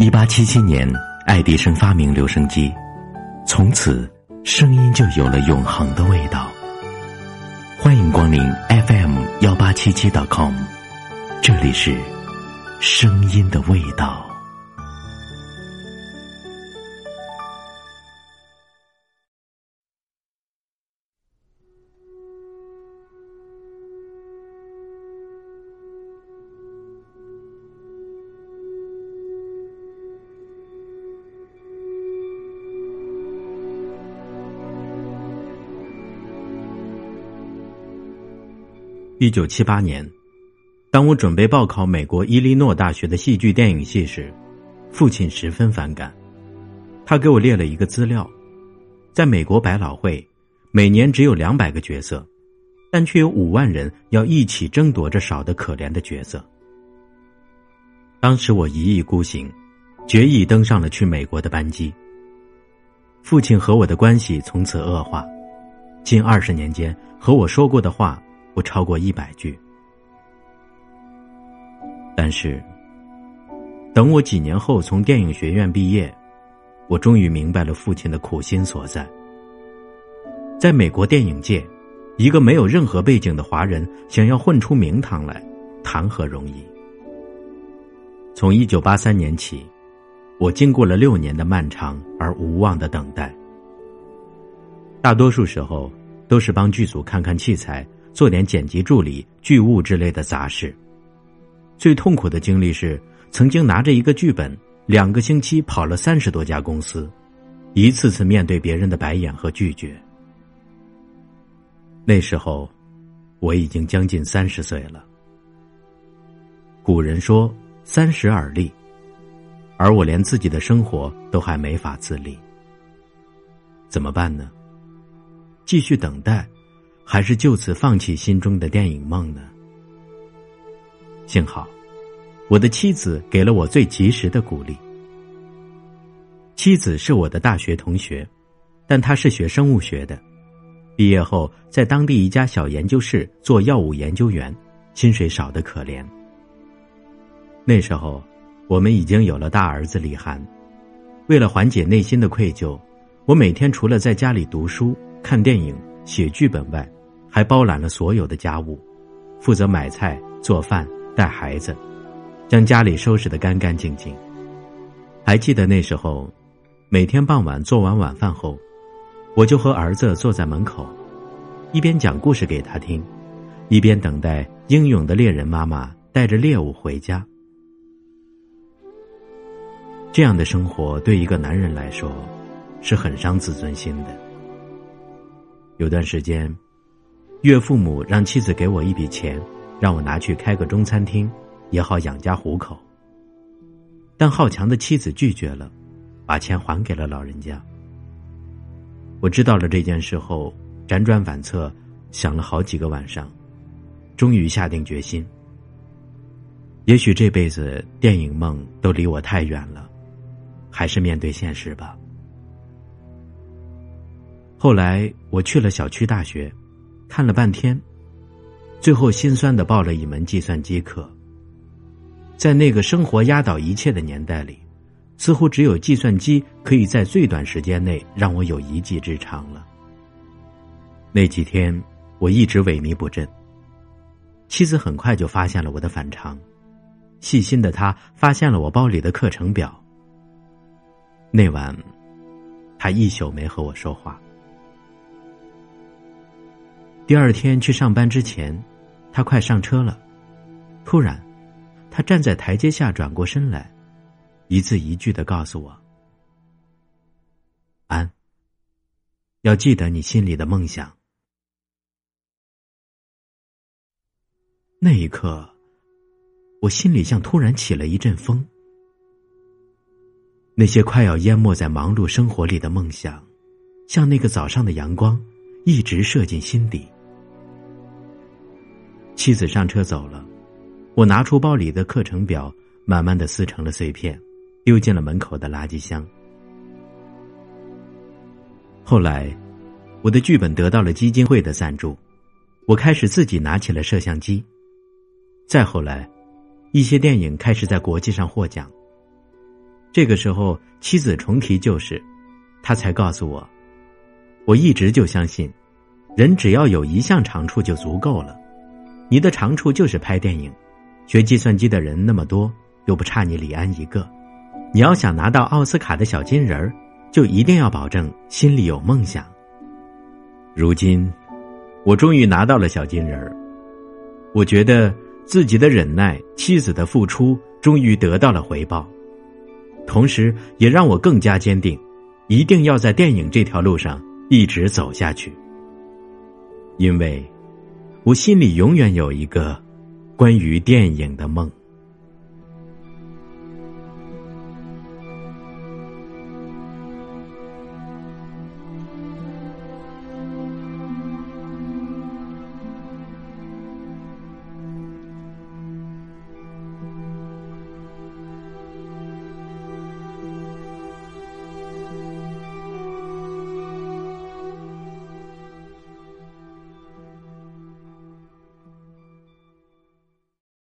一八七七年，爱迪生发明留声机，从此声音就有了永恒的味道。欢迎光临 FM 幺八七七 .com，这里是声音的味道。一九七八年，当我准备报考美国伊利诺大学的戏剧电影系时，父亲十分反感。他给我列了一个资料，在美国百老汇，每年只有两百个角色，但却有五万人要一起争夺着少得可怜的角色。当时我一意孤行，决意登上了去美国的班机。父亲和我的关系从此恶化，近二十年间和我说过的话。不超过一百句，但是，等我几年后从电影学院毕业，我终于明白了父亲的苦心所在。在美国电影界，一个没有任何背景的华人想要混出名堂来，谈何容易？从一九八三年起，我经过了六年的漫长而无望的等待，大多数时候都是帮剧组看看器材。做点剪辑助理、剧务之类的杂事。最痛苦的经历是，曾经拿着一个剧本，两个星期跑了三十多家公司，一次次面对别人的白眼和拒绝。那时候，我已经将近三十岁了。古人说“三十而立”，而我连自己的生活都还没法自立。怎么办呢？继续等待。还是就此放弃心中的电影梦呢？幸好，我的妻子给了我最及时的鼓励。妻子是我的大学同学，但她是学生物学的，毕业后在当地一家小研究室做药物研究员，薪水少得可怜。那时候，我们已经有了大儿子李涵。为了缓解内心的愧疚，我每天除了在家里读书、看电影、写剧本外，还包揽了所有的家务，负责买菜、做饭、带孩子，将家里收拾得干干净净。还记得那时候，每天傍晚做完晚饭后，我就和儿子坐在门口，一边讲故事给他听，一边等待英勇的猎人妈妈带着猎物回家。这样的生活对一个男人来说，是很伤自尊心的。有段时间。岳父母让妻子给我一笔钱，让我拿去开个中餐厅，也好养家糊口。但好强的妻子拒绝了，把钱还给了老人家。我知道了这件事后，辗转反侧，想了好几个晚上，终于下定决心。也许这辈子电影梦都离我太远了，还是面对现实吧。后来我去了小区大学。看了半天，最后心酸的报了一门计算机课。在那个生活压倒一切的年代里，似乎只有计算机可以在最短时间内让我有一技之长了。那几天我一直萎靡不振。妻子很快就发现了我的反常，细心的她发现了我包里的课程表。那晚，她一宿没和我说话。第二天去上班之前，他快上车了，突然，他站在台阶下转过身来，一字一句的告诉我：“安，要记得你心里的梦想。”那一刻，我心里像突然起了一阵风，那些快要淹没在忙碌生活里的梦想，像那个早上的阳光，一直射进心底。妻子上车走了，我拿出包里的课程表，慢慢的撕成了碎片，丢进了门口的垃圾箱。后来，我的剧本得到了基金会的赞助，我开始自己拿起了摄像机。再后来，一些电影开始在国际上获奖。这个时候，妻子重提旧事，他才告诉我，我一直就相信，人只要有一项长处就足够了。你的长处就是拍电影，学计算机的人那么多，又不差你李安一个。你要想拿到奥斯卡的小金人儿，就一定要保证心里有梦想。如今，我终于拿到了小金人儿，我觉得自己的忍耐、妻子的付出，终于得到了回报，同时也让我更加坚定，一定要在电影这条路上一直走下去，因为。我心里永远有一个关于电影的梦。